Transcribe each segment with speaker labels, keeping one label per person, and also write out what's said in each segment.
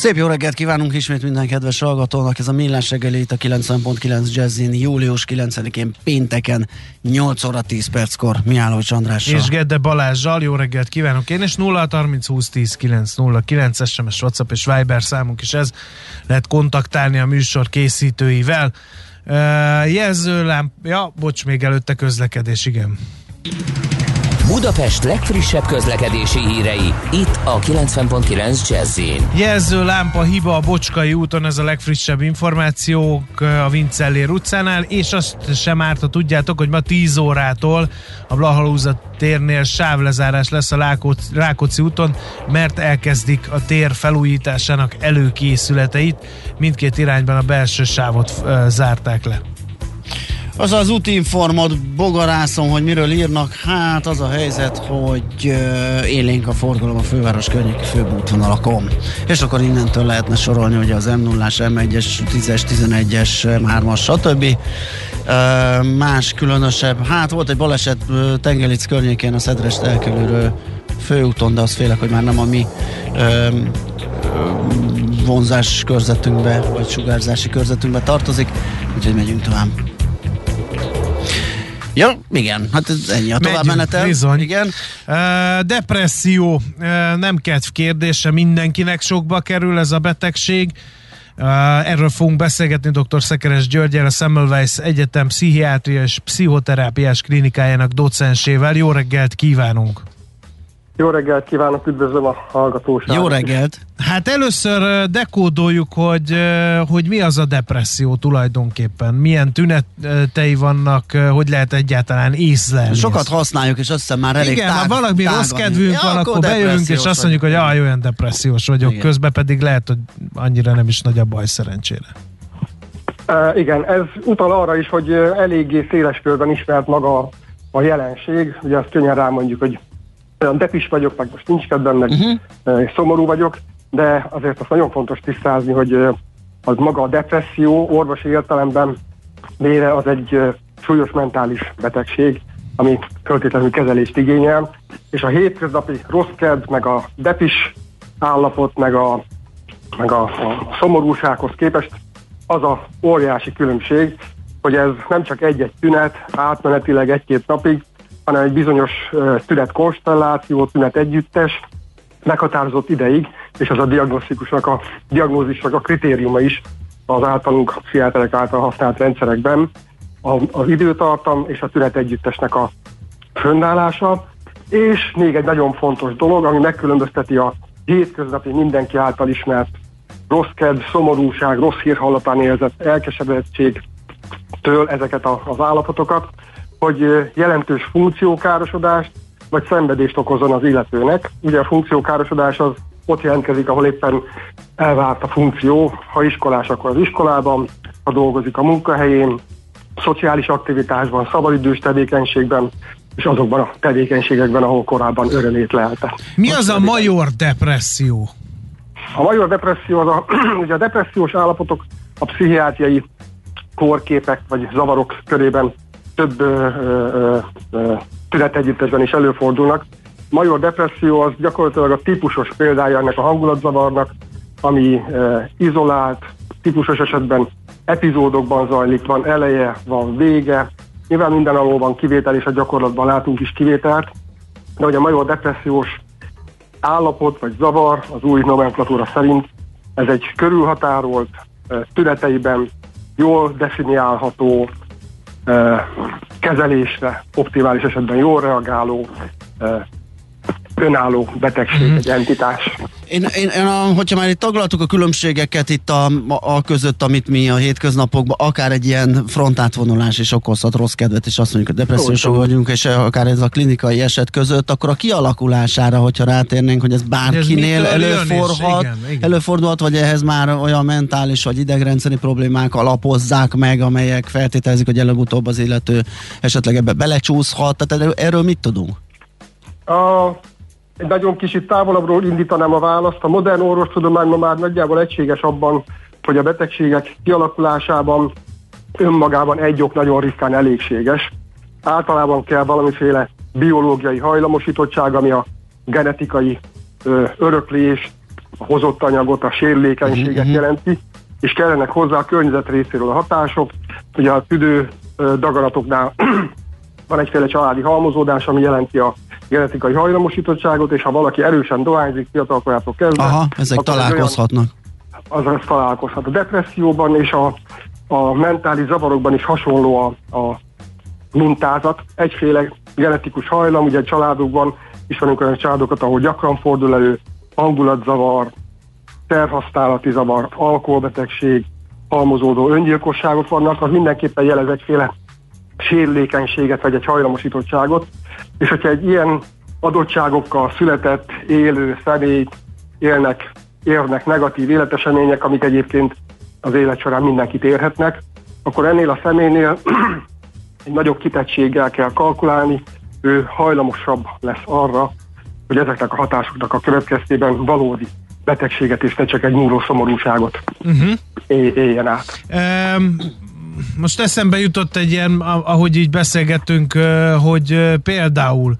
Speaker 1: Szép jó reggelt kívánunk ismét minden kedves hallgatónak. Ez a Millás itt a 90.9 Jazzin július 9-én pénteken 8 óra 10 perckor Mihálovics Andrással.
Speaker 2: És Gedde Balázsjal. Jó reggelt kívánunk én, és 0 30 20 10 9 0 9 SMS, WhatsApp és Viber számunk is ez. Lehet kontaktálni a műsor készítőivel. Uh, jelzőlám, ja, bocs, még előtte közlekedés, igen.
Speaker 3: Budapest legfrissebb közlekedési hírei, itt a 90.9 jazz
Speaker 2: Jelző lámpa hiba a Bocskai úton, ez a legfrissebb információk a Vincellér utcánál, és azt sem árt, ha tudjátok, hogy ma 10 órától a Blahalúza térnél sávlezárás lesz a Rákóczi, Rákóczi úton, mert elkezdik a tér felújításának előkészületeit. Mindkét irányban a belső sávot zárták le.
Speaker 1: Az az útinformot bogarászom, hogy miről írnak. Hát az a helyzet, hogy uh, élénk a forgalom a főváros környéki főbb útvonalakon. És akkor innentől lehetne sorolni, hogy az m 0 M1-es, 10-es, 11-es, M3-as, stb. Uh, más különösebb. Hát volt egy baleset Tengelic környékén a Szedrest elkerülő főúton, de azt félek, hogy már nem a mi uh, vonzás körzetünkbe, vagy sugárzási körzetünkbe tartozik, úgyhogy megyünk tovább. Ja, igen, hát ez ennyi a tovább menetel.
Speaker 2: Bizony.
Speaker 1: Igen.
Speaker 2: Uh, depresszió, uh, nem kedv kérdése, mindenkinek sokba kerül ez a betegség. Uh, erről fogunk beszélgetni dr. Szekeres Györgyel, a Semmelweis Egyetem pszichiátria és pszichoterápiás klinikájának docensével. Jó reggelt kívánunk!
Speaker 4: Jó reggelt kívánok, üdvözlöm a hallgatóságot.
Speaker 1: Jó reggelt!
Speaker 2: Hát először dekódoljuk, hogy, hogy mi az a depresszió tulajdonképpen. Milyen tünetei vannak, hogy lehet egyáltalán észlelni.
Speaker 1: Sokat használjuk, és azt hiszem már elég
Speaker 2: Igen,
Speaker 1: tág,
Speaker 2: ha valami
Speaker 1: tágan.
Speaker 2: rossz kedvünk
Speaker 1: ja,
Speaker 2: van, akkor, akkor bejövünk, és azt mondjuk, hogy aj, olyan depressziós vagyok. Igen. Közben pedig lehet, hogy annyira nem is nagy a baj szerencsére.
Speaker 4: Uh, igen, ez utal arra is, hogy eléggé széles körben ismert maga a jelenség. Ugye azt könnyen rámondjuk, hogy olyan depis vagyok, meg most nincs kedvem, meg uh-huh. szomorú vagyok, de azért azt nagyon fontos tisztázni, hogy az maga a depresszió orvosi értelemben mére az egy súlyos mentális betegség, ami föltétlenül kezelést igényel, és a hétköznapi rossz kedv, meg a depis állapot, meg a, meg a, a szomorúsághoz képest az a óriási különbség, hogy ez nem csak egy-egy tünet, átmenetileg egy-két napig, hanem egy bizonyos tünet konstelláció, tünet együttes, meghatározott ideig, és az a diagnosztikusnak a diagnózisnak a kritériuma is az általunk pszichiáterek által használt rendszerekben a, az időtartam és a tünet együttesnek a fönnállása, és még egy nagyon fontos dolog, ami megkülönbözteti a hétköznapi mindenki által ismert rossz kedv, szomorúság, rossz hír hallatán érzett elkeseredtségtől ezeket a, az állapotokat, hogy jelentős funkciókárosodást vagy szenvedést okozon az illetőnek. Ugye a funkciókárosodás az ott jelentkezik, ahol éppen elvárt a funkció, ha iskolás, akkor az iskolában, ha dolgozik a munkahelyén, szociális aktivitásban, szabadidős tevékenységben, és azokban a tevékenységekben, ahol korábban örömét lelte.
Speaker 2: Mi az a major depresszió?
Speaker 4: A major depresszió az a, ugye a depressziós állapotok a pszichiátriai korképek vagy zavarok körében több tünetegyüttesben is előfordulnak. Major depresszió az gyakorlatilag a típusos példája ennek a hangulatzavarnak, ami e, izolált, típusos esetben epizódokban zajlik, van eleje, van vége, nyilván minden alól van kivétel, és a gyakorlatban látunk is kivételt, de hogy a major depressziós állapot vagy zavar az új nomenklatúra szerint ez egy körülhatárolt, tüneteiben jól definiálható, kezelésre optimális esetben jól reagáló önálló betegség, mm-hmm. egy entitás.
Speaker 1: Én, én, én a, hogyha már itt taglaltuk a különbségeket itt a, a, a között, amit mi a hétköznapokban, akár egy ilyen frontátvonulás is okozhat rossz kedvet, és azt mondjuk, hogy depressziósok vagyunk, és akár ez a klinikai eset között, akkor a kialakulására, hogyha rátérnénk, hogy ez bárkinél ez előfordulhat, igen, igen. előfordulhat, vagy ehhez már olyan mentális vagy idegrendszeri problémák alapozzák meg, amelyek feltételezik, hogy előbb-utóbb az illető esetleg ebbe belecsúszhat. Tehát erről mit tudunk?
Speaker 4: A nagyon kicsit távolabbról indítanám a választ. A modern orvostudomány ma már nagyjából egységes abban, hogy a betegségek kialakulásában önmagában egy ok nagyon ritkán elégséges. Általában kell valamiféle biológiai hajlamosítottság, ami a genetikai ö, öröklés, a hozott anyagot, a sérülékenységet uh-huh. jelenti, és kellenek hozzá a környezet részéről a hatások. Ugye a tüdő daganatoknál van egyféle családi halmozódás, ami jelenti a genetikai hajlamosítottságot, és ha valaki erősen dohányzik fiatalkorától kezdve...
Speaker 1: Aha, ezek találkozhatnak.
Speaker 4: Az, az találkozhat. A depresszióban és a, a mentális zavarokban is hasonló a, a mintázat. Egyféle genetikus hajlam, ugye családokban ismerünk olyan családokat, ahol gyakran fordul elő hangulatzavar, terhasználati zavar, alkoholbetegség, halmozódó öngyilkosságok vannak, az mindenképpen jelez egyféle sérülékenységet vagy egy hajlamosítottságot, és hogyha egy ilyen adottságokkal született, élő személy élnek, érnek negatív életesemények, amik egyébként az élet során mindenkit érhetnek, akkor ennél a személynél egy nagyobb kitettséggel kell kalkulálni, ő hajlamosabb lesz arra, hogy ezeknek a hatásoknak a következtében valódi betegséget és ne csak egy múló szomorúságot uh-huh. éljen át. Um,
Speaker 2: most eszembe jutott egy ilyen, ahogy így beszélgettünk, hogy például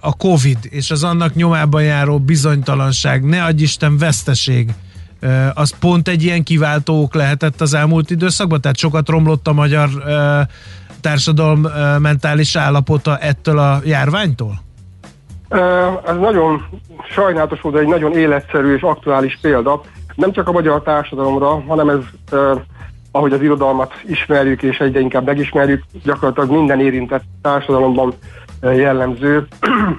Speaker 2: a Covid és az annak nyomában járó bizonytalanság, ne adj Isten veszteség, az pont egy ilyen kiváltók lehetett az elmúlt időszakban? Tehát sokat romlott a magyar társadalom mentális állapota ettől a járványtól?
Speaker 4: Ez nagyon sajnálatos volt, egy nagyon életszerű és aktuális példa. Nem csak a magyar társadalomra, hanem ez ahogy az irodalmat ismerjük és egyre inkább megismerjük, gyakorlatilag minden érintett társadalomban eh, jellemző,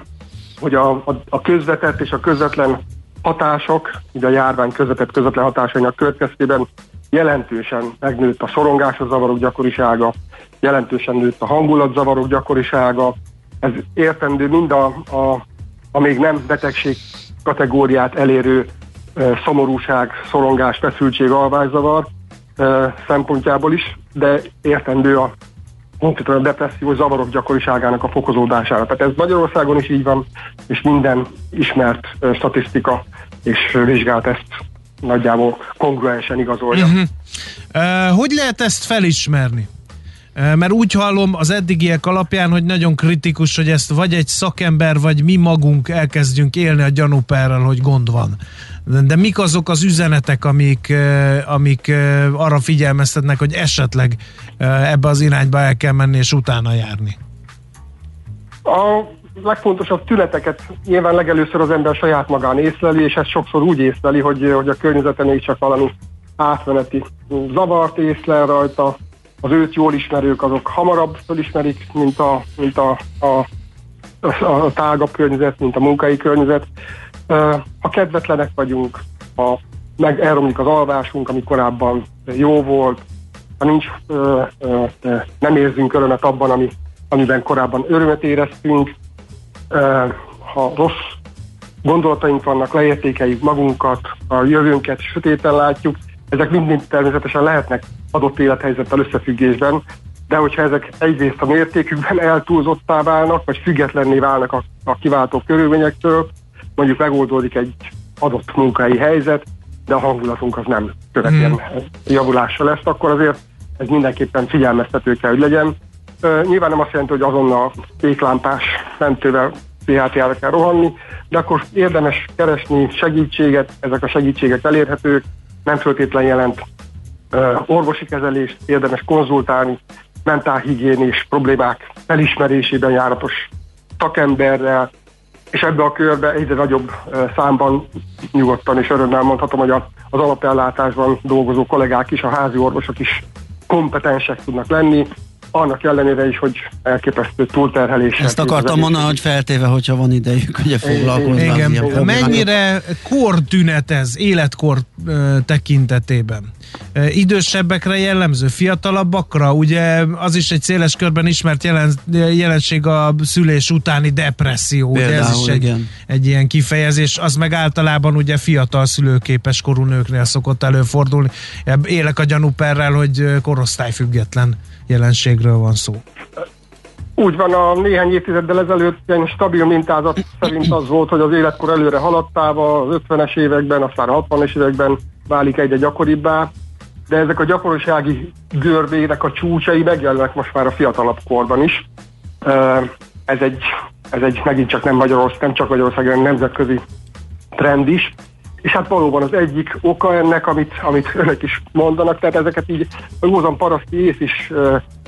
Speaker 4: hogy a, a, a közvetett és a közvetlen hatások, ugye a járvány közvetett közvetlen hatásainak következtében jelentősen megnőtt a szorongásos zavarok gyakorisága, jelentősen nőtt a hangulatzavarok gyakorisága, ez értendő mind a, a, a még nem betegség kategóriát elérő e, szomorúság, szorongás, feszültség, alvászavar, szempontjából is, de értendő a konkrétan a depressziós zavarok gyakoriságának a fokozódására. Tehát ez Magyarországon is így van, és minden ismert statisztika és vizsgálat ezt nagyjából kongruensen igazolja. Uh-huh.
Speaker 2: Uh, hogy lehet ezt felismerni? Mert úgy hallom az eddigiek alapján, hogy nagyon kritikus, hogy ezt vagy egy szakember, vagy mi magunk elkezdjünk élni a gyanúperrel, hogy gond van. De mik azok az üzenetek, amik, amik arra figyelmeztetnek, hogy esetleg ebbe az irányba el kell menni és utána járni?
Speaker 4: A legfontosabb tüneteket nyilván legelőször az ember saját magán észleli, és ezt sokszor úgy észleli, hogy, hogy a környezeten még csak valami átmeneti zavart észlel rajta, az őt jól ismerők, azok hamarabb felismerik, mint a, mint a, a, a, a tágabb környezet, mint a munkai környezet. Ha kedvetlenek vagyunk, ha meg elromlik az alvásunk, ami korábban jó volt, ha nincs, nem érzünk örömet abban, ami, amiben korábban örömet éreztünk, ha rossz gondolataink vannak, leértékeljük magunkat, a jövőnket sötéten látjuk, ezek mind természetesen lehetnek adott élethelyzettel összefüggésben, de hogyha ezek egyrészt a mértékükben eltúlzottá válnak, vagy függetlenné válnak a, a kiváltó körülményektől, mondjuk megoldódik egy adott munkai helyzet, de a hangulatunk az nem követően hmm. javulással lesz, akkor azért ez mindenképpen figyelmeztető kell, hogy legyen. Uh, nyilván nem azt jelenti, hogy azonnal kéklámpás mentővel PHT-re kell rohanni, de akkor érdemes keresni segítséget, ezek a segítségek elérhetők, nem föltétlen jelent uh, orvosi kezelést, érdemes konzultálni, mentálhigiénés problémák felismerésében járatos szakemberrel, és ebbe a körbe egyre nagyobb számban nyugodtan és örömmel mondhatom, hogy az alapellátásban dolgozó kollégák is, a házi orvosok is kompetensek tudnak lenni, annak ellenére is, hogy elképesztő túlterhelés.
Speaker 1: Ezt akartam mondani, hogy feltéve, hogyha van idejük, ugye foglalkozni.
Speaker 2: Igen, igen. mennyire kortünet ez életkor tekintetében? idősebbekre jellemző, fiatalabbakra, ugye az is egy széles körben ismert jelen, jelenség a szülés utáni depresszió, Például, ugye ez is egy, egy ilyen kifejezés, az meg általában ugye fiatal szülőképes korú nőknél szokott előfordulni. Élek a gyanúperrel, hogy korosztályfüggetlen jelenségről van szó.
Speaker 4: Úgy van, a néhány évtizeddel ezelőtt egy stabil mintázat szerint az volt, hogy az életkor előre haladtával az 50-es években, aztán a 60-es években válik egyre gyakoribbá, de ezek a gyakorisági görbének a csúcsai megjelennek most már a fiatalabb korban is. Ez egy, ez egy megint csak nem Magyarország, nem csak Magyarország, hanem nemzetközi trend is. És hát valóban az egyik oka ennek, amit, amit önök is mondanak, tehát ezeket így a józan paraszti ész is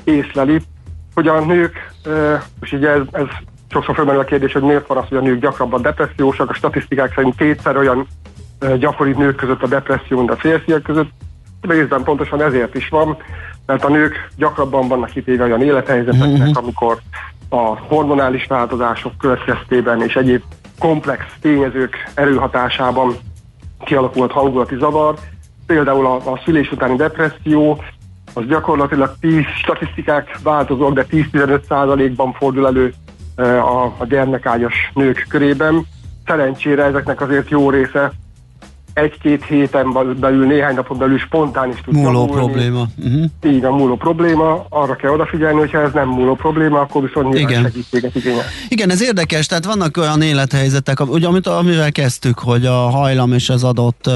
Speaker 4: észleli, hogy a nők, és ugye ez, ez sokszor felmerül a kérdés, hogy miért van az, hogy a nők gyakrabban depressziósak, a statisztikák szerint kétszer olyan gyakori nők között a depresszió, mint a férfiak között. Részben pontosan ezért is van, mert a nők gyakrabban vannak kitéve olyan élethelyzeteknek, uh-huh. amikor a hormonális változások következtében és egyéb komplex tényezők erőhatásában kialakult hangulati zavar, például a, a szülés utáni depresszió, az gyakorlatilag 10 statisztikák változók, de 10-15 százalékban fordul elő a, a gyermekágyas nők körében. Szerencsére ezeknek azért jó része egy-két héten belül, néhány napon belül spontán is tud
Speaker 1: Múló probléma. Uh-huh.
Speaker 4: Így a múló probléma. Arra kell odafigyelni, hogyha ez nem múló probléma, akkor viszont nyilván Igen. segítséget igényel.
Speaker 1: Igen, ez érdekes, tehát vannak olyan élethelyzetek, ugye, amit, amivel kezdtük, hogy a hajlam és az adott,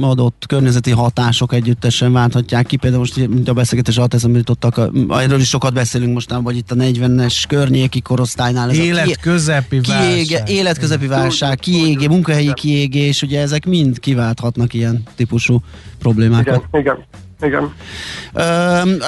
Speaker 1: adott környezeti hatások együttesen válthatják ki. Például most mint a beszélgetés alatt eszembe jutottak, erről is sokat beszélünk most, vagy itt a 40-es környéki korosztálynál.
Speaker 2: Ez életközepi
Speaker 1: válság. életközepi válság, kiégé, munkahelyi kiégés, ugye ezek mind kiválnak kiválthatnak ilyen típusú problémákat.
Speaker 4: Igen, igen. Igen.
Speaker 1: Ö,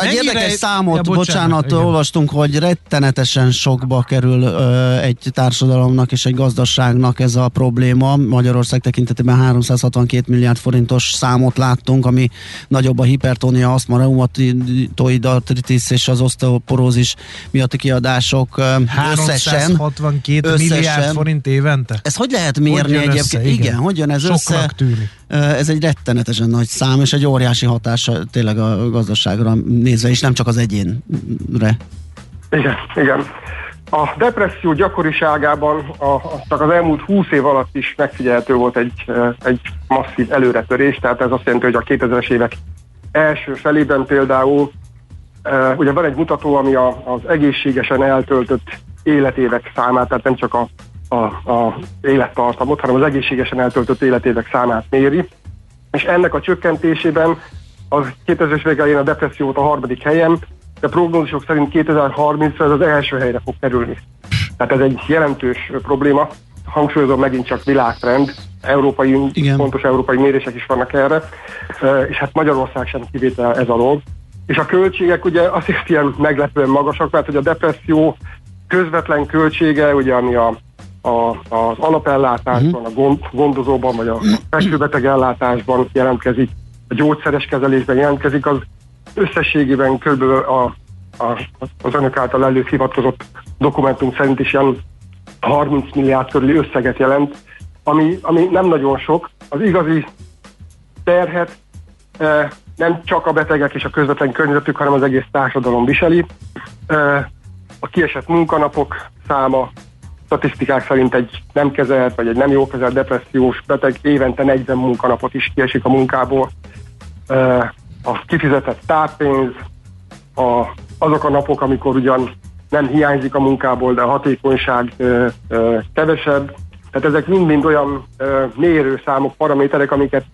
Speaker 1: egy érdekes számot, ja, bocsánat, bocsánat igen. olvastunk, hogy rettenetesen sokba kerül ö, egy társadalomnak és egy gazdaságnak ez a probléma. Magyarország tekintetében 362 milliárd forintos számot láttunk, ami nagyobb a hipertónia, aszma, reumatoid artritis és az osteoporózis miatti kiadások
Speaker 2: összesen. 362 összesen. milliárd forint évente?
Speaker 1: Ez hogy lehet mérni hogy egyébként? Össze, igen. igen, hogy jön ez Soknak össze?
Speaker 2: tűnik.
Speaker 1: Ez egy rettenetesen nagy szám, és egy óriási hatása tényleg a gazdaságra nézve, és nem csak az egyénre.
Speaker 4: Igen, igen. A depresszió gyakoriságában a, csak az elmúlt 20 év alatt is megfigyelhető volt egy, egy masszív előretörés, tehát ez azt jelenti, hogy a 2000-es évek első felében például ugye van egy mutató, ami a, az egészségesen eltöltött életévek számát, tehát nem csak a a, a élettartamot, hanem az egészségesen eltöltött életévek számát méri, és ennek a csökkentésében az 2000-es végén a depressziót a harmadik helyen, de prognózisok szerint 2030-ra ez az első helyre fog kerülni. Tehát ez egy jelentős probléma, hangsúlyozom megint csak világtrend, európai, Igen. fontos európai mérések is vannak erre, és hát Magyarország sem kivétel ez alól. És a költségek ugye azért ilyen meglepően magasak, mert hogy a depresszió közvetlen költsége, ugye ami a a, az alapellátásban, uh-huh. a gond, gondozóban, vagy a fekvőbeteg ellátásban jelentkezik, a gyógyszeres kezelésben jelentkezik, az összességében kb. A, a, az önök által előhivatkozott dokumentum szerint is ilyen 30 milliárd körüli összeget jelent, ami, ami nem nagyon sok. Az igazi terhet e, nem csak a betegek és a közvetlen környezetük, hanem az egész társadalom viseli. E, a kiesett munkanapok száma, statisztikák szerint egy nem kezelt, vagy egy nem jó kezelt depressziós beteg évente 40 munkanapot is kiesik a munkából. A kifizetett táppénz, a, azok a napok, amikor ugyan nem hiányzik a munkából, de a hatékonyság ö, ö, kevesebb. Tehát ezek mind-mind olyan ö, mérőszámok, paraméterek, amiket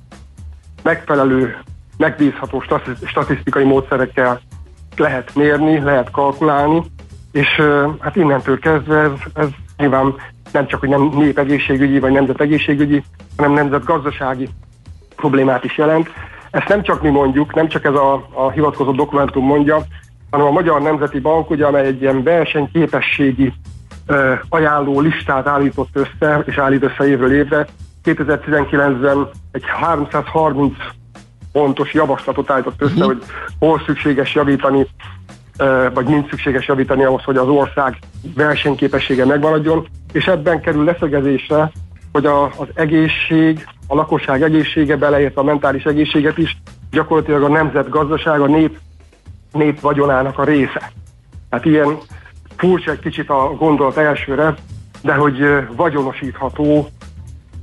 Speaker 4: megfelelő, megbízható statisztikai módszerekkel lehet mérni, lehet kalkulálni, és ö, hát innentől kezdve ez, ez nyilván nem csak, hogy nem népegészségügyi vagy nemzetegészségügyi, hanem nemzetgazdasági problémát is jelent. Ezt nem csak mi mondjuk, nem csak ez a, a hivatkozott dokumentum mondja, hanem a Magyar Nemzeti Bank, ugye, amely egy ilyen versenyképességi ö, ajánló listát állított össze, és állít össze évről évre. 2019-ben egy 330 pontos javaslatot állított össze, uh-huh. hogy hol szükséges javítani vagy mind szükséges javítani ahhoz, hogy az ország versenyképessége megmaradjon, és ebben kerül leszögezésre, hogy a, az egészség, a lakosság egészsége, beleértve a mentális egészséget is, gyakorlatilag a nemzetgazdaság, a nép, nép vagyonának a része. Hát ilyen furcsa egy kicsit a gondolat elsőre, de hogy vagyonosítható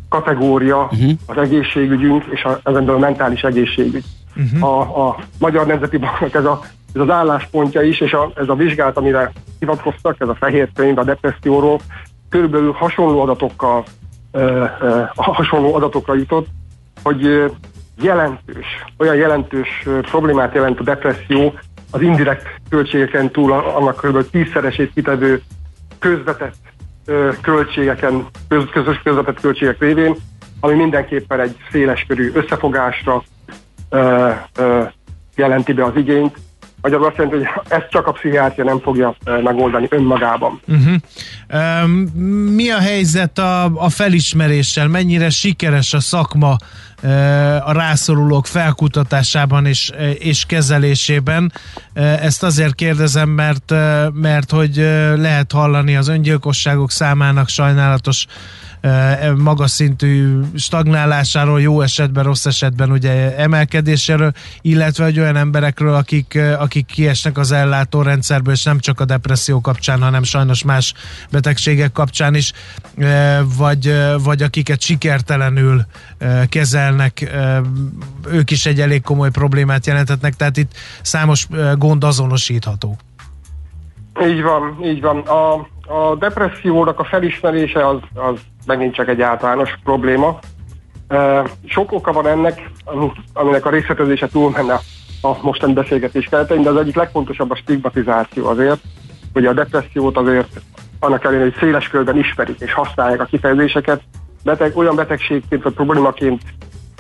Speaker 4: kategória uh-huh. az egészségügyünk és a, ezen a mentális egészségügy. Uh-huh. A, a Magyar Nemzeti Banknak ez, a, ez az álláspontja is, és a, ez a vizsgálat, amire hivatkoztak, ez a fehér könyv a depresszióról, körülbelül hasonló adatokkal ö, ö, hasonló adatokra jutott, hogy jelentős, olyan jelentős problémát jelent a depresszió az indirekt költségeken túl, annak kb. tízszeresét kitevő közvetett költségeken, közös közvetett költségek révén, ami mindenképpen egy széleskörű összefogásra ö, ö, jelenti be az igényt. Magyarul azt jelenti, hogy ezt csak a pszichiátria nem fogja megoldani önmagában. Uh-huh.
Speaker 2: Mi a helyzet a, a felismeréssel? Mennyire sikeres a szakma a rászorulók felkutatásában és, és kezelésében. Ezt azért kérdezem, mert, mert hogy lehet hallani az öngyilkosságok számának sajnálatos magas szintű stagnálásáról, jó esetben, rossz esetben ugye emelkedéséről, illetve hogy olyan emberekről, akik, akik kiesnek az ellátórendszerből, és nem csak a depresszió kapcsán, hanem sajnos más betegségek kapcsán is, vagy, vagy akiket sikertelenül kezelnek, ők is egy elég komoly problémát jelentetnek, tehát itt számos gond azonosítható.
Speaker 4: Így van, így van. A, a depressziónak a felismerése az, az megint csak egy általános probléma. Sok oka van ennek, aminek a részletezése túlmenne a mostani beszélgetés keretein, de az egyik legfontosabb a stigmatizáció azért, hogy a depressziót azért annak ellenére, hogy széles körben ismerik és használják a kifejezéseket, beteg, olyan betegségként vagy problémaként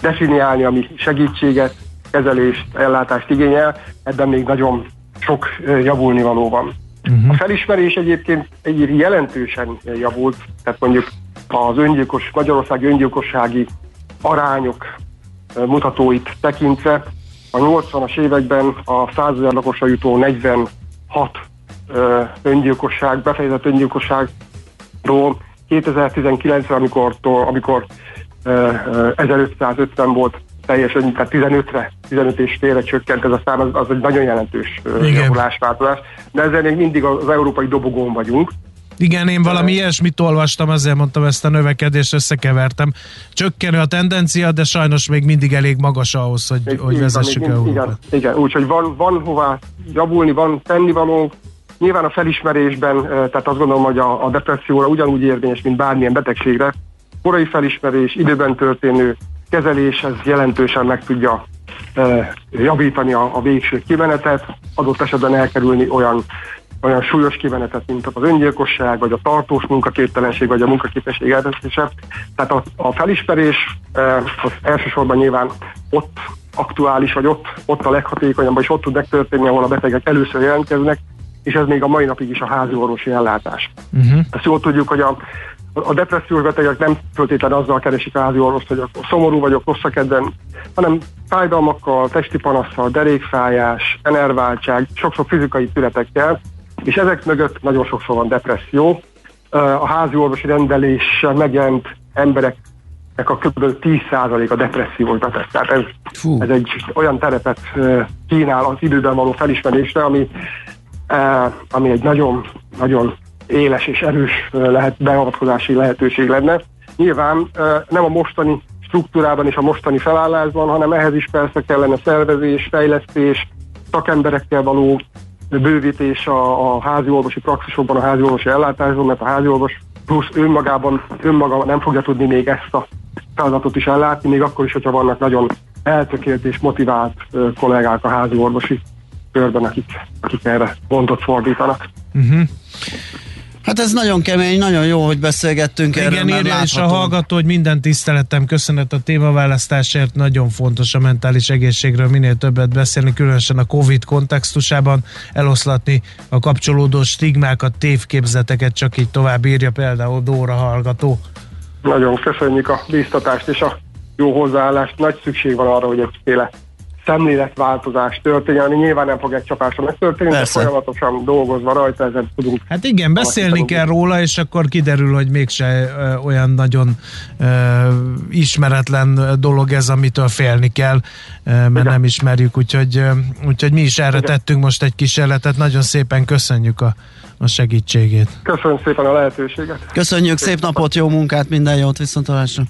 Speaker 4: definiálni, ami segítséget, kezelést, ellátást igényel, ebben még nagyon sok javulni való van. Uh-huh. A felismerés egyébként egy jelentősen javult, tehát mondjuk az öngyilkos, Magyarország öngyilkossági arányok mutatóit tekintve a 80-as években a 100 ezer lakosra jutó 46 öngyilkosság, befejezett öngyilkosságról 2019-re, amikor, amikor 1550 volt teljesen, tehát 15-re, 15 és félre csökkent ez a szám, az, az egy nagyon jelentős javulásváltozás, de ezzel még mindig az európai dobogón vagyunk.
Speaker 2: Igen, én valami ilyesmit olvastam, ezzel mondtam ezt a növekedést, összekevertem. Csökkenő a tendencia, de sajnos még mindig elég magas ahhoz, hogy, még, hogy vezessük el
Speaker 4: Igen, igen úgyhogy van, van hová javulni, van tennivaló. Nyilván a felismerésben, tehát azt gondolom, hogy a, a depresszióra ugyanúgy érvényes, mint bármilyen betegségre. Korai felismerés, időben történő kezelés, ez jelentősen meg tudja javítani a, a végső kimenetet, adott esetben elkerülni olyan olyan súlyos kimenetet, mint az öngyilkosság, vagy a tartós munkaképtelenség, vagy a munkaképesség elvesztése. Tehát a, a felismerés az elsősorban nyilván ott aktuális, vagy ott, ott a leghatékonyabb, és ott tud megtörténni, ahol a betegek először jelentkeznek, és ez még a mai napig is a házi orvosi ellátás. Uh-huh. Ezt jól tudjuk, hogy a, a depressziós betegek nem föltétlenül azzal keresik a házi orvost, hogy szomorú vagyok, rossz a kedven, hanem fájdalmakkal, testi panasszal, derékfájás, enerváltság, sokszor fizikai tünetekkel, és ezek mögött nagyon sokszor van depresszió. A házi orvosi rendeléssel megjelent emberek a kb. 10% a depressziós beteg. Tehát ez, ez egy olyan terepet kínál az időben való felismerésre, ami, ami egy nagyon, nagyon éles és erős lehet, beavatkozási lehetőség lenne. Nyilván nem a mostani struktúrában és a mostani felállásban, hanem ehhez is persze kellene szervezés, fejlesztés, szakemberekkel való bővítés a, a házi orvosi praxisokban, a házi orvosi ellátásban, mert a házi orvos plusz önmagában, önmaga nem fogja tudni még ezt a feladatot is ellátni, még akkor is, hogyha vannak nagyon eltökélt és motivált kollégák a házi orvosi körben, akik, akik erre gondot fordítanak. Uh-huh.
Speaker 1: Hát ez nagyon kemény, nagyon jó, hogy beszélgettünk
Speaker 2: Igen, erről. Igen, írja is a hallgató, hogy minden tiszteletem, köszönet a témaválasztásért, nagyon fontos a mentális egészségről minél többet beszélni, különösen a Covid kontextusában, eloszlatni a kapcsolódó stigmákat, tévképzeteket, csak így tovább írja például Dóra hallgató.
Speaker 4: Nagyon köszönjük a bíztatást és a jó hozzáállást. Nagy szükség van arra, hogy egyféle szemléletváltozás történjen, ami nyilván nem fog egy csapásra megtörténni, de folyamatosan dolgozva rajta ezen tudunk.
Speaker 2: Hát igen, beszélni kell róla, és akkor kiderül, hogy mégse ö, olyan nagyon ö, ismeretlen dolog ez, amitől félni kell, ö, mert igen. nem ismerjük, úgyhogy, ö, úgyhogy mi is erre igen. tettünk most egy kísérletet. Nagyon szépen köszönjük a, a segítségét.
Speaker 4: Köszönöm szépen a lehetőséget.
Speaker 1: Köszönjük, szép napot, jó munkát, minden jót, viszontalásra.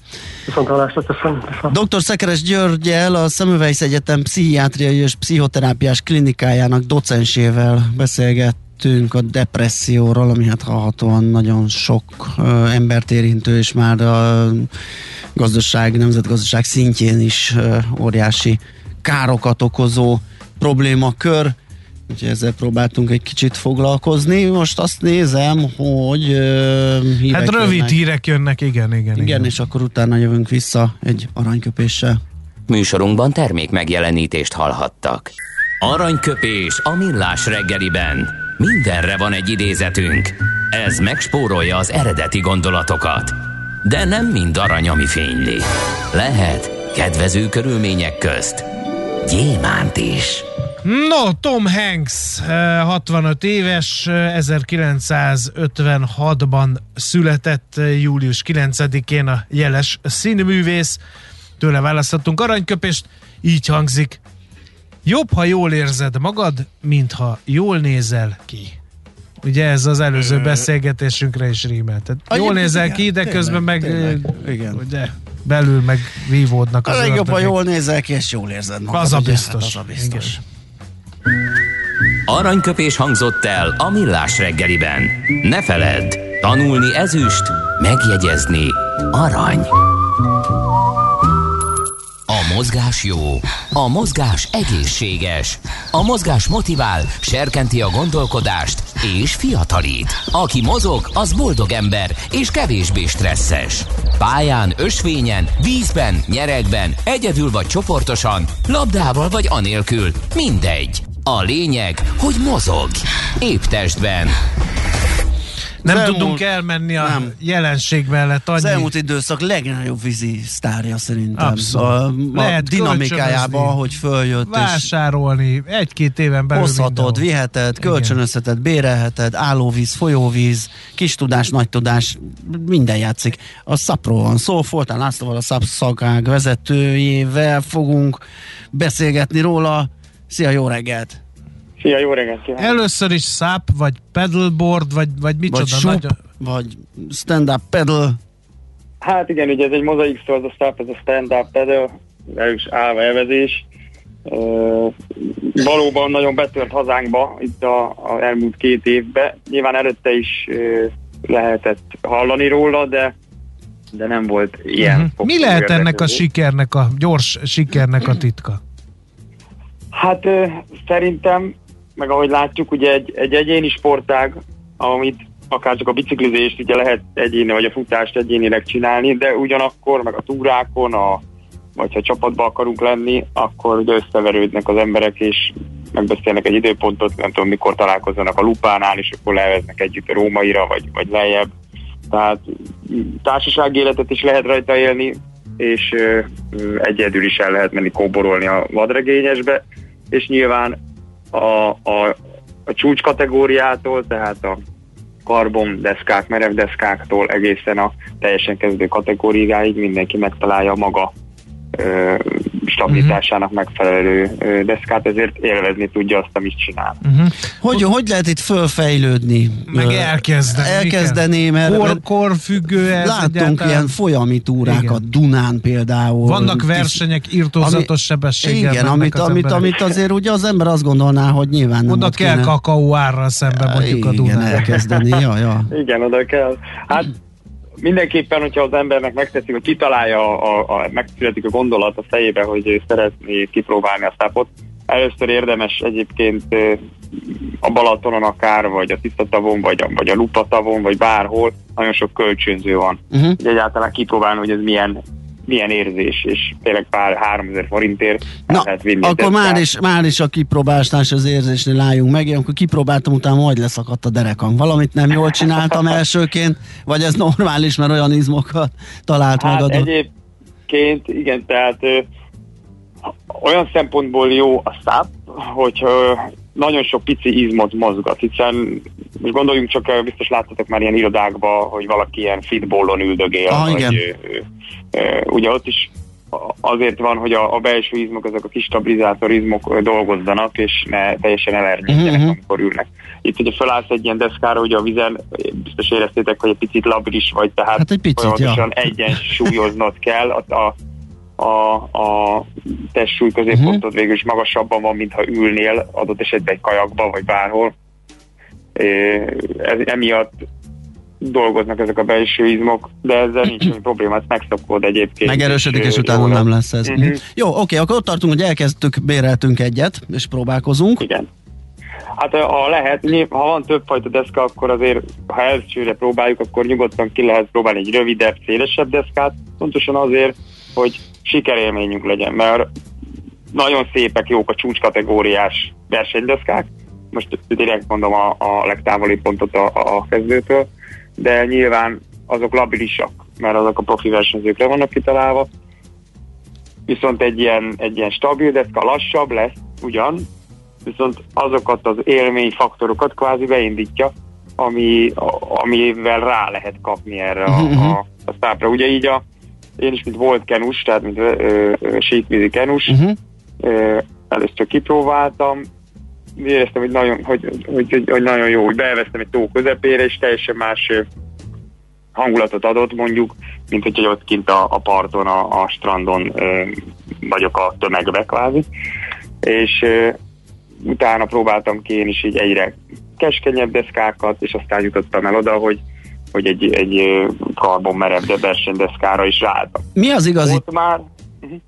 Speaker 4: Viszontalásra, köszönöm.
Speaker 1: Dr. Szekeres Györgyel, a Szemüvejsz Egyetem pszichiátriai és pszichoterápiás klinikájának docensével beszélgettünk a depresszióról, ami hát hallhatóan nagyon sok ö, embert érintő, és már a gazdaság, nemzetgazdaság szintjén is ö, óriási károkat okozó problémakör. Úgyhogy ezzel próbáltunk egy kicsit foglalkozni. Most azt nézem, hogy uh,
Speaker 2: hírek Hát rövid jönnek. hírek jönnek, igen, igen,
Speaker 1: igen. Igen, és akkor utána jövünk vissza egy aranyköpéssel.
Speaker 3: Műsorunkban termék megjelenítést hallhattak. Aranyköpés a millás reggeliben. Mindenre van egy idézetünk. Ez megspórolja az eredeti gondolatokat. De nem mind arany, ami fényli. Lehet kedvező körülmények közt gyémánt is.
Speaker 2: No, Tom Hanks, 65 eh, éves, 1956-ban született eh, július 9-én a jeles színművész. Tőle választottunk aranyköpést, így hangzik. Jobb, ha jól érzed magad, mintha jól nézel ki. Ugye ez az előző beszélgetésünkre is rímelt. Tehát jól nézel igen, ki, de tényleg, közben meg tényleg, igen. Ugye, belül meg vívódnak
Speaker 1: az A legjobb, ha jól nézel ki, és jól érzed magad.
Speaker 2: Az a biztos. Hát az a
Speaker 1: biztos. Igen.
Speaker 3: Aranyköpés hangzott el a millás reggeliben. Ne feledd, tanulni ezüst, megjegyezni arany. A mozgás jó, a mozgás egészséges, a mozgás motivál, serkenti a gondolkodást és fiatalít. Aki mozog, az boldog ember és kevésbé stresszes. Pályán, ösvényen, vízben, nyeregben, egyedül vagy csoportosan, labdával vagy anélkül, mindegy. A lényeg, hogy mozog. Épp testben.
Speaker 2: Nem elmúlt, tudunk elmenni a nem. jelenség mellett.
Speaker 1: Annyi... Az elmúlt időszak legnagyobb vízi sztárja szerintem. Abszolút. A, a Lehet dinamikájában, hogy följött.
Speaker 2: Vásárolni, egy-két éven belül
Speaker 1: Hozhatod, viheted, kölcsönözheted, bérelheted, állóvíz, folyóvíz, kis tudás, nagy tudás, minden játszik. A szapról van szó, Foltán Lászlóval a szap szakág vezetőjével fogunk beszélgetni róla. Szia, jó reggelt!
Speaker 5: Szia, jó reggelt kívánok.
Speaker 2: Először is száp, vagy pedalboard, vagy, vagy micsoda?
Speaker 1: Vagy sup, nagy... vagy stand-up pedal.
Speaker 5: Hát igen, ugye ez egy mozaik szó, az a száp, ez a stand-up pedal, erős állva elvezés. Uh, valóban nagyon betört hazánkba itt a, a elmúlt két évben. Nyilván előtte is uh, lehetett hallani róla, de de nem volt ilyen. Uh-huh.
Speaker 2: Mi lehet ennek a sikernek, a gyors sikernek a titka?
Speaker 5: Hát szerintem meg ahogy látjuk, ugye egy, egy egyéni sportág, amit akár csak a biciklizést ugye lehet egyéni, vagy a futást egyénileg csinálni, de ugyanakkor, meg a túrákon, a, vagy ha csapatba akarunk lenni, akkor ugye összeverődnek az emberek, és megbeszélnek egy időpontot, nem tudom mikor találkozzanak a lupánál, és akkor leveznek együtt a rómaira, vagy, vagy lejjebb. Tehát társasági életet is lehet rajta élni, és ö, egyedül is el lehet menni kóborolni a vadregényesbe, és nyilván a, a, a csúcs kategóriától, tehát a karbon deszkák, merev deszkáktól egészen a teljesen kezdő kategóriáig mindenki megtalálja maga stabilitásának megfelelő ö, deszkát, ezért élvezni tudja azt, amit csinál.
Speaker 1: Uh-huh. Hogy, hogy lehet itt fölfejlődni?
Speaker 2: Meg elkezdeni.
Speaker 1: Elkezdeni, mert,
Speaker 2: kor, korfüggő
Speaker 1: ez Láttunk egyáltalán. ilyen folyami túrákat, igen. Dunán például.
Speaker 2: Vannak versenyek írtózatos ami, sebességgel.
Speaker 1: Igen, amit, az amit, amit azért ugye az ember azt gondolná, hogy nyilván nem
Speaker 2: Oda kell kéne. kakaó árra szembe mondjuk igen, a Dunán.
Speaker 1: Igen, elkezdeni, ja, ja.
Speaker 5: Igen, oda kell. Hát mindenképpen, hogyha az embernek megteszik, hogy kitalálja, a, a, megszületik a gondolat a fejébe, hogy szeretné kipróbálni a szápot, először érdemes egyébként a Balatonon akár, vagy a Tisztatavon, vagy a, vagy a Lupatavon, vagy bárhol, nagyon sok kölcsönző van. Uh-huh. Egyáltalán kipróbálni, hogy ez milyen milyen érzés, és tényleg pár 3000 forintért
Speaker 1: Na, lehet vinni. Akkor már is, már is a kipróbálásnál az érzésnél álljunk meg. Én amikor kipróbáltam, utána majd leszakadt a derekam. Valamit nem jól csináltam elsőként, vagy ez normális, mert olyan izmokat talált hát
Speaker 5: magadon? egyébként igen, tehát olyan szempontból jó a száp, hogy ö, nagyon sok pici izmot mozgat, hiszen most gondoljunk csak, ö, biztos láttatok már ilyen irodákba, hogy valaki ilyen fitballon üldögél,
Speaker 1: Ah,
Speaker 5: vagy,
Speaker 1: igen.
Speaker 5: ö, ö, ö, ugye ott is azért van, hogy a, a belső izmok, ezek a kis stabilizátor izmok dolgozzanak, és ne teljesen elernyedjenek,
Speaker 1: Mhm, mhm.
Speaker 5: amikor ülnek. Itt, hogyha felállsz egy ilyen deszkára, ugye a vizen, biztos éreztétek, hogy egy picit labilis vagy, tehát
Speaker 1: Hát egy picit,
Speaker 5: folyamatosan
Speaker 1: ja.
Speaker 5: egyensúlyoznod kell, a, a, a, a testsúly középpontod uh-huh. végül is magasabban van, mintha ülnél adott esetben egy kajakban, vagy bárhol. Ez, emiatt dolgoznak ezek a belső izmok, de ezzel nincs semmi probléma, ezt megszokod egyébként.
Speaker 1: Megerősödik, és
Speaker 5: ö,
Speaker 1: utána nem
Speaker 5: lesz.
Speaker 1: ez.
Speaker 5: Mhm.
Speaker 1: Uh-huh. Jó, oké, akkor ott tartunk, hogy elkezdtük, béreltünk egyet, és próbálkozunk.
Speaker 5: Igen. Hát ha lehet, ha van többfajta deszka, akkor azért, ha elsőre próbáljuk, akkor nyugodtan ki lehet próbálni egy rövidebb, szélesebb deszkát, pontosan azért, hogy sikerélményünk legyen, mert nagyon szépek, jók a csúcskategóriás versenydeszkák, most direkt mondom a, a legtávolibb pontot a, a kezdőtől, de nyilván azok labilisak, mert azok a profi versenyzőkre vannak kitalálva, viszont egy ilyen, egy ilyen stabil deszka lassabb lesz, ugyan, viszont azokat az élményfaktorokat kvázi beindítja, ami, a- amivel rá lehet kapni erre a, a, a szápra. Ugye így a, én is, mint volt kenus, tehát mint ö, ö, síkvízi kenus,
Speaker 1: Uh-huh.
Speaker 5: ö, először kipróbáltam, éreztem, hogy nagyon, hogy, hogy, hogy, hogy nagyon jó, hogy beelveztem egy tó közepére, és teljesen más hangulatot adott mondjuk, mint hogy ott kint a, a parton, a, a strandon ö, vagyok a tömegbe kvázi. És ö, utána próbáltam ki én is így egyre keskenyebb deszkákat, és aztán jutottam el oda, hogy hogy egy, egy ö, karbon merev versenydeszkára is ráálltam.
Speaker 1: Mi az igazi
Speaker 5: Ott már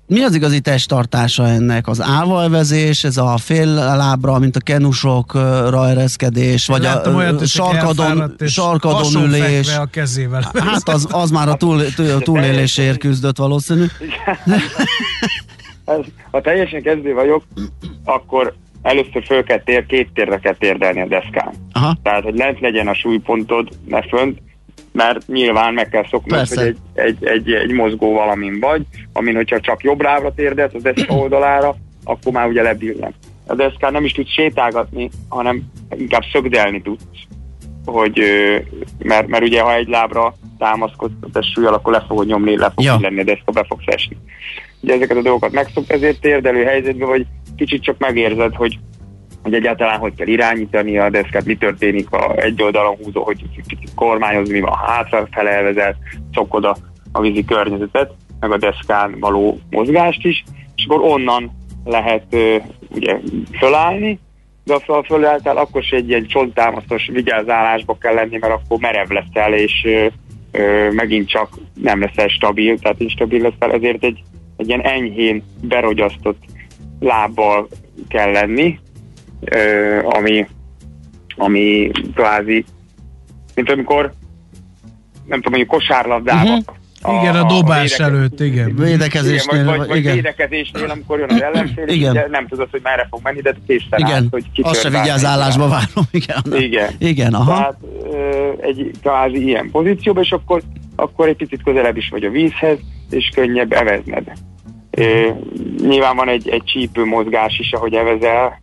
Speaker 1: Mi az igazi testtartása ennek? Az állvalvezés, ez a fél lábra, mint a kenusokra ereszkedés, vagy
Speaker 2: Láttam
Speaker 1: a
Speaker 2: olyat,
Speaker 1: sarkadon, sarkadon ülés.
Speaker 2: a kezével.
Speaker 1: Hát az, az már a túl, túl, túlélésért küzdött valószínű.
Speaker 5: Ha teljesen kezdő vagyok, akkor először föl kell tér, két térre kell térdelni a deszkán.
Speaker 1: Aha.
Speaker 5: Tehát, hogy lent legyen a súlypontod, ne fönt, mert nyilván meg kell szoknod,
Speaker 1: Persze.
Speaker 5: hogy egy, egy, egy, egy mozgó valamin vagy, amin, hogyha csak jobb lábra térdelsz a deszka oldalára, akkor már ugye lebillen. A deszkán nem is tudsz sétálgatni, hanem inkább szögdelni tudsz. Hogy, mert, mert ugye ha egy lábra támaszkodsz a testsúlyjal, akkor le fogod nyomni, le fog
Speaker 1: Ja.
Speaker 5: lenni a deszka, be fogsz esni. Ugye ezeket a dolgokat megszoksz, ezért térdelő helyzetben, vagy kicsit csak megérzed, hogy hogy egyáltalán hogy kell irányítani a deszkát, mi történik a egy oldalon húzó, hogy kicsit kormányozni, mi van hátra felelvezel, szokod a, a vízi környezetet, meg a deszkán való mozgást is, és akkor onnan lehet ö, ugye fölállni, de ha fölálltál, akkor se egy ilyen csonttámasztos vigyázálásba kell lenni, mert akkor merev leszel, és ö, ö, megint csak nem leszel stabil, tehát instabil leszel, ezért egy, egy ilyen enyhén berogyasztott lábbal kell lenni, ö, ami, ami kvázi, mint amikor nem tudom, mondjuk kosárlabdában.
Speaker 1: Mhm.
Speaker 2: Igen, a dobás
Speaker 5: védeke-
Speaker 2: előtt, igen.
Speaker 1: Védekezésnél,
Speaker 5: igen, vagy, vagy, vagy
Speaker 1: igen.
Speaker 5: védekezésnél, amikor jön az ellenfél, és
Speaker 1: Igen.
Speaker 5: ugye nem tudod, hogy merre fog menni, de készen
Speaker 1: Igen,
Speaker 5: állsz, hogy
Speaker 1: azt se vigyázálásba
Speaker 5: bármelyik
Speaker 1: várom. Igen,
Speaker 5: Igen.
Speaker 1: igen aha.
Speaker 5: Tehát ö, egy kvázi ilyen pozícióba, és akkor, akkor egy picit közelebb is vagy a vízhez, és könnyebb evezned. Ö, nyilván van egy, egy csípő mozgás is, ahogy evezel,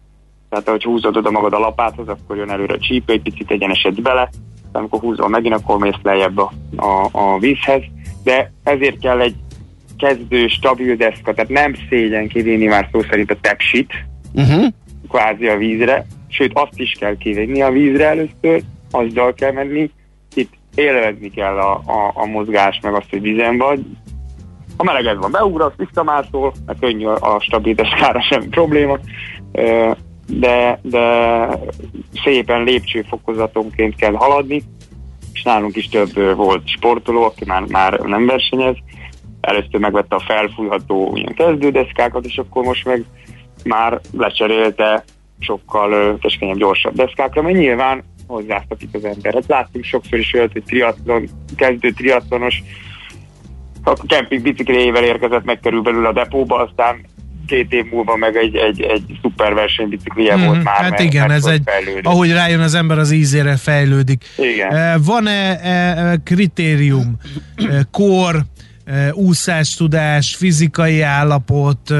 Speaker 5: tehát ahogy húzod oda magad a lapáthoz, akkor jön előre a csípő, egy picit egyenesed bele, amikor húzol megint, akkor mész lejjebb a, a, a vízhez, de ezért kell egy kezdő, stabil deszka, tehát nem szégyen kivinni már szó szerint a tepsit,
Speaker 1: Uh-huh.
Speaker 5: kvázi a vízre, sőt azt is kell kivenni a vízre először, azzal kell menni, itt élvezni kell a, a, a mozgás, meg azt, hogy vízen vagy. Ha meleged van, beugrasz, visszamászol, mert könnyű a, stabil deskára sem probléma, de, de szépen lépcsőfokozatonként kell haladni, és nálunk is több volt sportoló, aki már, már nem versenyez, először megvette a felfújható ilyen kezdődeszkákat, és akkor most meg már lecserélte sokkal keskenyebb, gyorsabb deszkákra, mert nyilván hozzászokik az ember. Hát láttunk sokszor is olyat, hogy triatlon, kezdő triatlonos a kemping bicikléjével érkezett meg körülbelül a depóba, aztán két év múlva meg egy, egy, egy szuper versenybiciklije
Speaker 2: Mhm,
Speaker 5: volt már,
Speaker 2: hát
Speaker 5: mert,
Speaker 2: igen,
Speaker 5: mert
Speaker 2: ez egy,
Speaker 5: fejlődött.
Speaker 2: ahogy rájön az ember, az ízére fejlődik.
Speaker 5: Igen.
Speaker 2: Eh, Van-e eh, kritérium, eh, kor, úszástudás, fizikai állapot,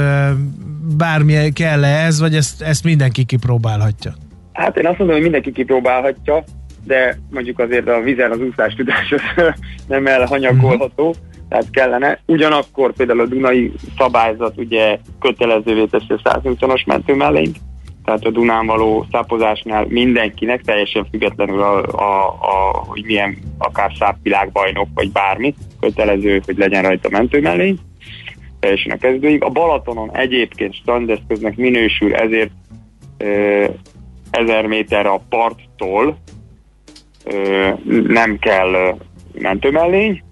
Speaker 2: bármi kell -e ez, vagy ezt, ezt mindenki kipróbálhatja?
Speaker 5: Hát én azt mondom, hogy mindenki kipróbálhatja, de mondjuk azért a vizen az úszástudás nem elhanyagolható, uh-huh. Tehát kellene. Ugyanakkor például a Dunai szabályzat ugye kötelezővé teszi a 120-as mentő mellényt, tehát a Dunán való szápozásnál mindenkinek, teljesen függetlenül a, a, a hogy milyen akár szápvilágbajnok, vagy bármi, kötelező, hogy legyen rajta mentőmellény, teljesen a kezdőig. A Balatonon egyébként standeszköznek minősül, ezért e, ezer méterre a parttól e, nem kell mentőmellény,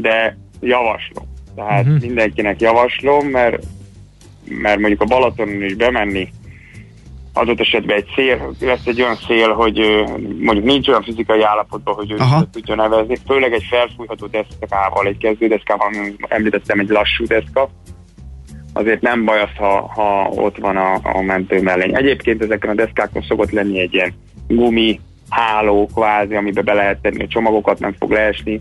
Speaker 5: de javaslom. Tehát uh-huh. mindenkinek javaslom, mert, mert mondjuk a Balatonon is bemenni adott esetben egy szél, lesz egy olyan szél, hogy mondjuk nincs olyan fizikai állapotban, hogy ő tudja nevezni, főleg egy felfújható deszkával, egy kezdődeszkával, ami említettem, egy lassú deszka, azért nem baj az, ha, ha ott van a, a mentő mellény. Egyébként ezeken a deszkákon szokott lenni egy ilyen gumi háló kvázi, amiben be lehet tenni a csomagokat, nem fog leesni,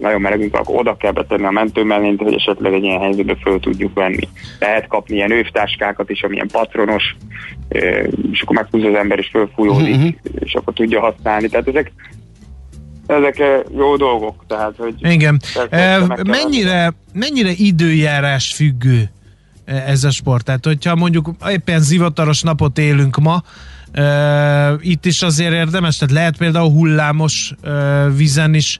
Speaker 5: nagyon melegünk, akkor oda kell betenni a mentőmellényt, hogy esetleg egy ilyen helyzetbe föl tudjuk venni. Lehet kapni ilyen övtáskákat is, amilyen patronos, és akkor meghúzza az ember, és fölfújódik, uh-huh. és akkor tudja használni. Tehát ezek ezek jó dolgok. Tehát, hogy
Speaker 2: Igen. E, mennyire, mennyire időjárás függő ez a sport? Tehát, hogyha mondjuk éppen zivataros napot élünk ma, itt is azért érdemes, tehát lehet például hullámos vízen is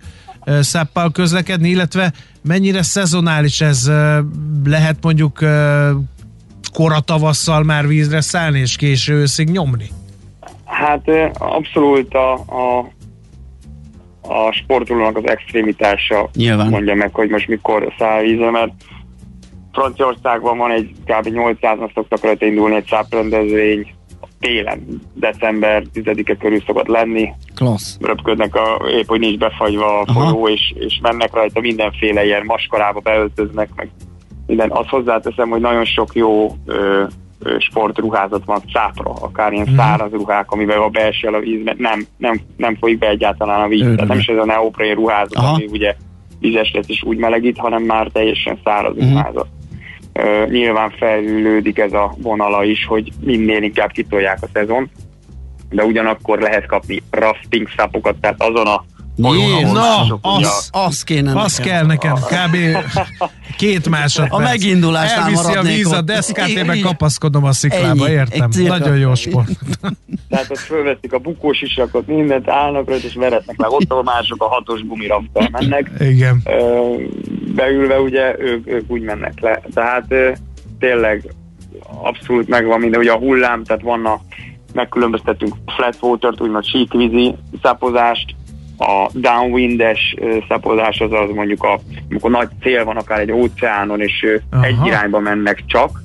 Speaker 2: száppal közlekedni, illetve mennyire szezonális ez lehet mondjuk kora tavasszal már vízre szállni és késő őszig nyomni?
Speaker 5: Hát abszolút a, a, a sportolónak az extrémitása Nyilván. mondja meg, hogy most mikor száll vízre, mert Franciaországban van egy kb. 800-nak szoktak rajta indulni egy száprendezvény, télen, december 10-e körül szokott lenni.
Speaker 1: Klassz.
Speaker 5: Röpködnek, a, épp hogy nincs befagyva a folyó, és, és mennek rajta mindenféle ilyen maskarába beöltöznek, meg minden. Azt hozzáteszem, hogy nagyon sok jó ö, ö, sportruházat van szápra, akár ilyen mm. száraz ruhák, amivel a belső a víz, nem, nem, nem folyik be egyáltalán a víz. Tehát nem is ez a neoprén ruházat, Aha. ami ugye vizes lesz és úgy melegít, hanem már teljesen száraz mm. ruházat nyilván fejlődik ez a vonala is, hogy minél inkább kitolják a szezon, de ugyanakkor lehet kapni rafting szapokat, tehát azon a
Speaker 2: Jé, na, az, az kéne Az kell nekem, kb. két másodperc.
Speaker 1: A megindulásnál
Speaker 2: Elviszi a víz a deszkát, én meg kapaszkodom a sziklába, értem. Nagyon jó sport.
Speaker 5: Tehát ott fölveszik a bukós isakot, mindent állnak rajta, és veretnek meg. Ott a mások a hatos gumiraptal mennek.
Speaker 2: Igen.
Speaker 5: Beülve ugye ők, ők úgy mennek le. Tehát tényleg abszolút megvan minden. Ugye a hullám, tehát vannak megkülönböztetünk flat water-t, úgymond síkvízi szapozást, a downwindes szapozás az az mondjuk, a, amikor nagy cél van akár egy óceánon, és Aha. egy irányba mennek csak,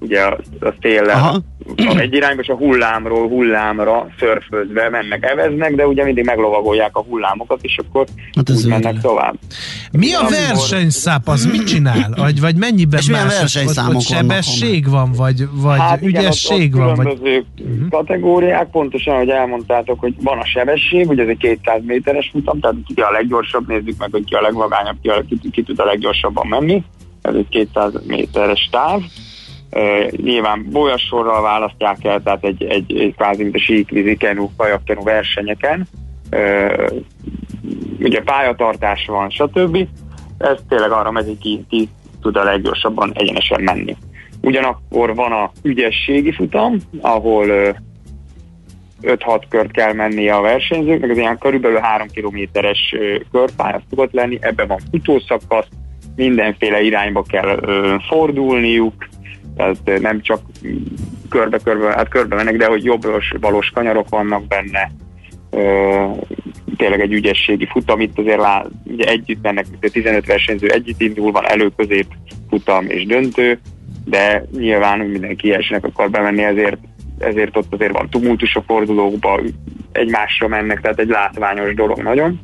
Speaker 5: ugye a, a széllel egy irányba, és a hullámról hullámra szörfözve mennek, eveznek, de ugye mindig meglovagolják a hullámokat, és akkor hát úgy mennek le. tovább.
Speaker 2: Mi a versenyszáp, az mit csinál? Vagy, vagy mennyiben és
Speaker 1: más? versenyszámok vagy,
Speaker 2: sebesség van, vagy, vagy hát ügyesség igen, ott, ott van?
Speaker 5: Különböző vagy... Mhm. kategóriák, pontosan, hogy elmondtátok, hogy van a sebesség, ugye ez egy 200 méteres futam, tehát ki a leggyorsabb, nézzük meg, hogy ki a legvagányabb, ki, a, ki, ki tud a leggyorsabban menni. Ez egy 200 méteres táv nyilván bolyasorral választják el, tehát egy, egy, egy kvázi, mint a síkvízi kenú, kajakkenú versenyeken. Uh, ugye pályatartás van, stb. Ez tényleg arra megy, ki, ki tud a leggyorsabban egyenesen menni. Ugyanakkor van a ügyességi futam, ahol uh, 5-6 kört kell menni a versenyzőknek, ez ilyen körülbelül 3 kilométeres körpálya szokott lenni, ebben van futószakasz, mindenféle irányba kell fordulniuk, tehát nem csak körbe-körbe, hát körbe mennek, de hogy jobbos valós kanyarok vannak benne, tényleg egy ügyességi futam, itt azért lá, ugye együtt mennek, 15 versenyző együtt indul, van elő-közép futam és döntő, de nyilván mindenki elsőnek akar bemenni, ezért, ezért ott azért van tumultus a fordulókba, egymásra mennek, tehát egy látványos dolog nagyon.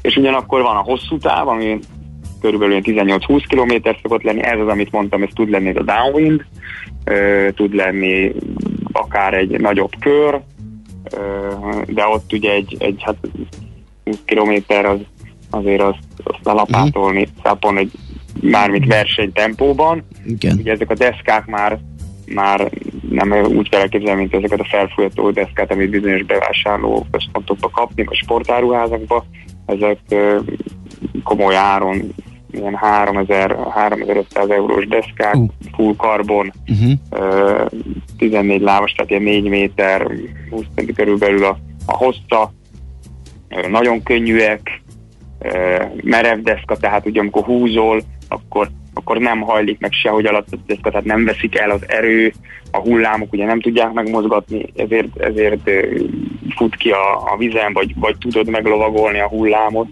Speaker 5: És ugyanakkor van a hosszú táv, ami körülbelül 18-20 km szokott lenni, ez az, amit mondtam, ez tud lenni a downwind, tud lenni akár egy nagyobb kör, de ott ugye egy, egy hát 20 km az azért azt, azt lapátolni, uh-huh. szápolni, hogy mármint versenytempóban.
Speaker 1: Igen.
Speaker 5: Ugye ezek a deszkák már már nem úgy kell elképzelni, mint ezeket a felfújható deszkát, amit bizonyos bevásárló központokba kapni, vagy sportáruházakba. Ezek komoly áron ilyen 3000-3500 eurós deszkák, uh. full carbon, uh-huh. 14 lábas, tehát ilyen 4 méter, 20 cm körülbelül a, a hossza, nagyon könnyűek, merev deszka, tehát ugye amikor húzol, akkor, akkor nem hajlik meg sehogy alatt a deszka, tehát nem veszik el az erő, a hullámok ugye nem tudják megmozgatni, ezért, ezért fut ki a, a vizen, vagy, vagy tudod meglovagolni a hullámot.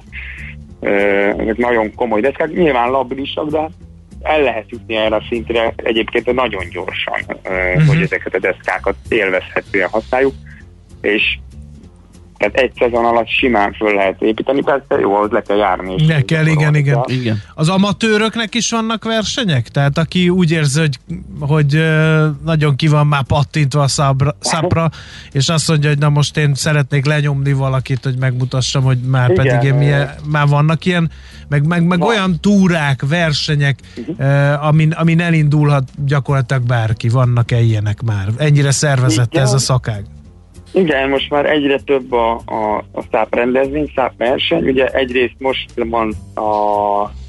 Speaker 5: Ezek nagyon komoly deszkák, nyilván labilisak, de el lehet jutni erre a szintre egyébként nagyon gyorsan, uh-huh. hogy ezeket a deszkákat élvezhetően használjuk, és tehát egy szezon alatt simán föl lehet építeni, persze jó, ahhoz le kell járni.
Speaker 2: Ne kell, igen, igen, igen. Az amatőröknek is vannak versenyek? Tehát aki úgy érzi, hogy, hogy nagyon ki van már pattintva a szabra, szapra, és azt mondja, hogy na most én szeretnék lenyomni valakit, hogy megmutassam, hogy már igen, pedig én milyen, már vannak ilyen, meg, meg, meg olyan túrák, versenyek, uh-huh. amin, amin elindulhat gyakorlatilag bárki. Vannak-e ilyenek már? Ennyire szervezett igen. ez a szakág?
Speaker 5: Igen, most már egyre több a, a, a száp rendezvény, száp verseny. Ugye egyrészt most van a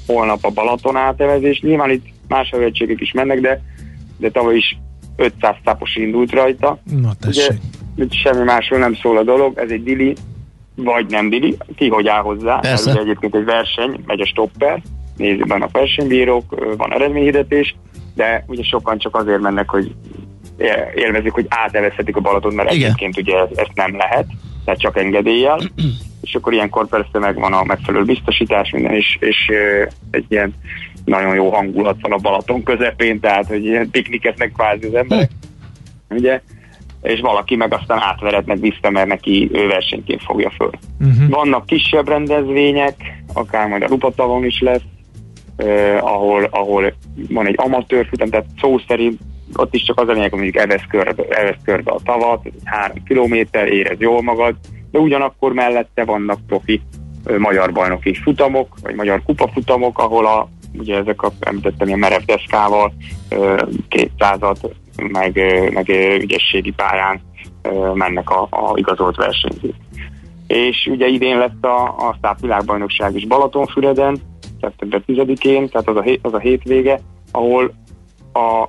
Speaker 5: holnap a Balaton átevezés. Nyilván itt más hölgységek is mennek, de, de tavaly is 500 szápos indult rajta.
Speaker 2: Na tessék.
Speaker 5: Ugye, semmi másról nem szól a dolog, ez egy dili, vagy nem dili, ki hogy áll hozzá. Persze. Ugye egyébként egy verseny, megy a stopper, nézzük a versenybírók, van eredményhirdetés, de ugye sokan csak azért mennek, hogy élvezik, hogy átevezhetik a Balaton, mert Igen. egyébként ugye ezt nem lehet, tehát csak engedéllyel, és akkor ilyenkor persze megvan a megfelelő biztosítás minden, és, és egy ilyen nagyon jó hangulat van a Balaton közepén, tehát hogy ilyen piknikeznek kvázi az emberek, ugye, és valaki meg aztán átveretnek vissza, mert neki ő versenyként fogja föl. Uh-huh. Vannak kisebb rendezvények, akár majd a Lupatavon is lesz, eh, ahol, ahol van egy amatőr futam, tehát szó szerint ott is csak az a lényeg, hogy mondjuk evesz körbe, evesz körbe a tavat, három kilométer, érez jól magad, de ugyanakkor mellette vannak profi magyar bajnoki futamok, vagy magyar kupafutamok, ahol a, ugye ezek a, említettem, ilyen merev deszkával, 200-at, meg, meg ügyességi pályán mennek a, a igazolt versenyzők. És ugye idén lett a, a Száp világbajnokság is Balatonfüreden, szeptember 10-én, tehát az a, az a hétvége, ahol a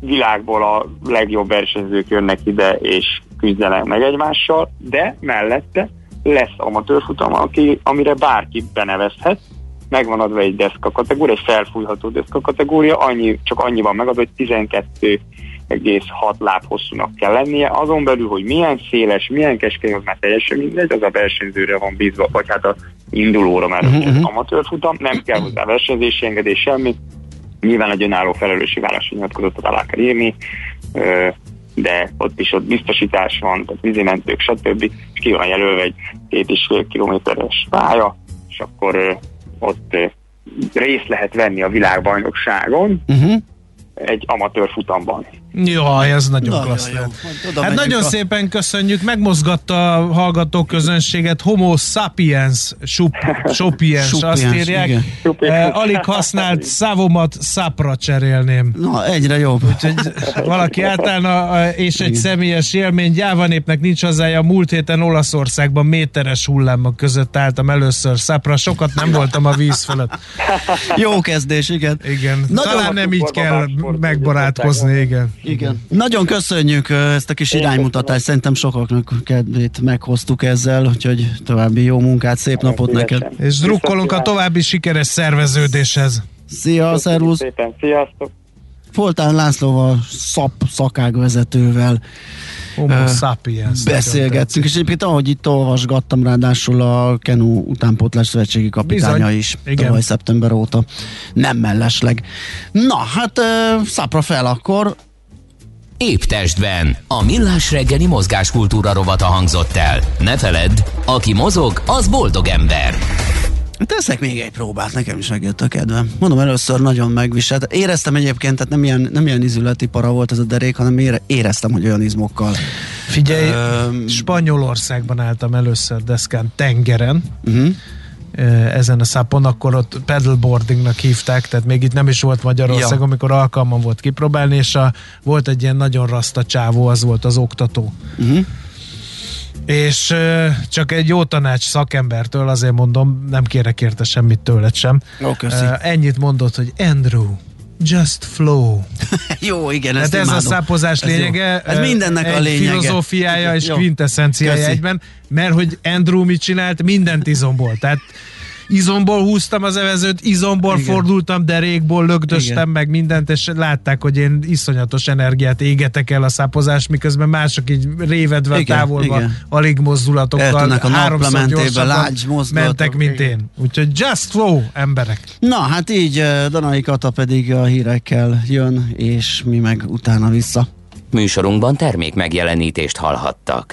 Speaker 5: világból a legjobb versenyzők jönnek ide és küzdenek meg egymással, de mellette lesz amatőrfutam, aki, amire bárki benevezhet, megvan adva egy deszka kategória, egy felfújható deszka kategória, annyi, csak annyi van megadva, hogy 12 egész 6 láb hosszúnak kell lennie, azon belül, hogy milyen széles, milyen keskeny, az már teljesen mindegy, az a versenyzőre van bízva, vagy hát a indulóra, mert uh-huh. ez amatőrfutam, nem kell hozzá versenyzési engedés, semmi, Nyilván egy önálló felelősi vállalási nyilatkozatot alá kell írni, de ott is ott biztosítás van, tehát vízimentők, stb. És ki van jelölve egy két és fél kilométeres pálya, és akkor ott részt lehet venni a világbajnokságon, uh-huh egy amatőr futamban.
Speaker 2: Jaj, ez nagyon, nagyon klassz. Jó. Hát nagyon a... szépen köszönjük, megmozgatta a hallgató közönséget, homo sapiens, sup, sapiens, azt írják. Eh, alig használt szávomat szápra cserélném.
Speaker 1: Na, egyre jobb.
Speaker 2: Úgyhogy valaki átállna, és egy igen. személyes élmény, Gyávanépnek nincs hazája, múlt héten Olaszországban méteres hullámok között álltam először szápra, sokat nem voltam a víz felett.
Speaker 1: Jó kezdés, igen.
Speaker 2: Igen, Nagyon talán nem így kell megbarátkozni, igen.
Speaker 1: Igen. Nagyon köszönjük ezt a kis iránymutatást, szerintem sokaknak kedvét meghoztuk ezzel, úgyhogy további jó munkát, szép napot neked.
Speaker 2: És drukkolunk a további sikeres szerveződéshez.
Speaker 1: Szia, szervusz!
Speaker 5: Szépen, sziasztok!
Speaker 1: Foltán Lászlóval, szap szakágvezetővel
Speaker 2: Homo sapiens.
Speaker 1: Beszélgettünk, és egyébként ahogy itt olvasgattam, ráadásul a Kenu utánpótlás szövetségi kapitánya Bizony. is Igen. tavaly szeptember óta. Nem mellesleg. Na, hát szapra fel akkor.
Speaker 3: Épp testben. A millás reggeli mozgáskultúra rovata hangzott el. Ne feledd, aki mozog, az boldog ember.
Speaker 1: Teszek még egy próbát, nekem is megjött a kedvem. Mondom, először nagyon megviselt. Éreztem egyébként, tehát nem ilyen, nem ilyen izületi para volt ez a derék, hanem ére, éreztem, hogy olyan izmokkal.
Speaker 2: Figyelj, Ö, Spanyolországban álltam először deszkán tengeren, uh-huh ezen a szápon, akkor ott pedalboardingnak hívták, tehát még itt nem is volt Magyarország, ja. amikor alkalmam volt kipróbálni, és a, volt egy ilyen nagyon rasta csávó, az volt az oktató. Uh-huh. És uh, csak egy jó tanács szakembertől, azért mondom, nem kérek érte semmit tőled sem.
Speaker 1: Ó, uh,
Speaker 2: ennyit mondott, hogy Andrew, Just flow.
Speaker 1: Jó, igen,
Speaker 2: ezt hát ez a szápozás ez lényege. Jó.
Speaker 1: Ez mindennek a lényege.
Speaker 2: filozófiája és kvintessenciája egyben, mert hogy Andrew mit csinált, mindent izomból. Tehát izomból húztam az evezőt, izomból Igen. fordultam, derékból lögdöstem Igen. meg mindent, és látták, hogy én iszonyatos energiát égetek el a szápozás, miközben mások így révedve Igen. távolva, Igen. alig mozdulatokkal,
Speaker 1: a háromszor gyorsabban
Speaker 2: mentek, mint Igen. én. Úgyhogy just flow, emberek.
Speaker 1: Na, hát így eh, Danai Kata pedig a hírekkel jön, és mi meg utána vissza.
Speaker 3: Műsorunkban termék megjelenítést hallhattak.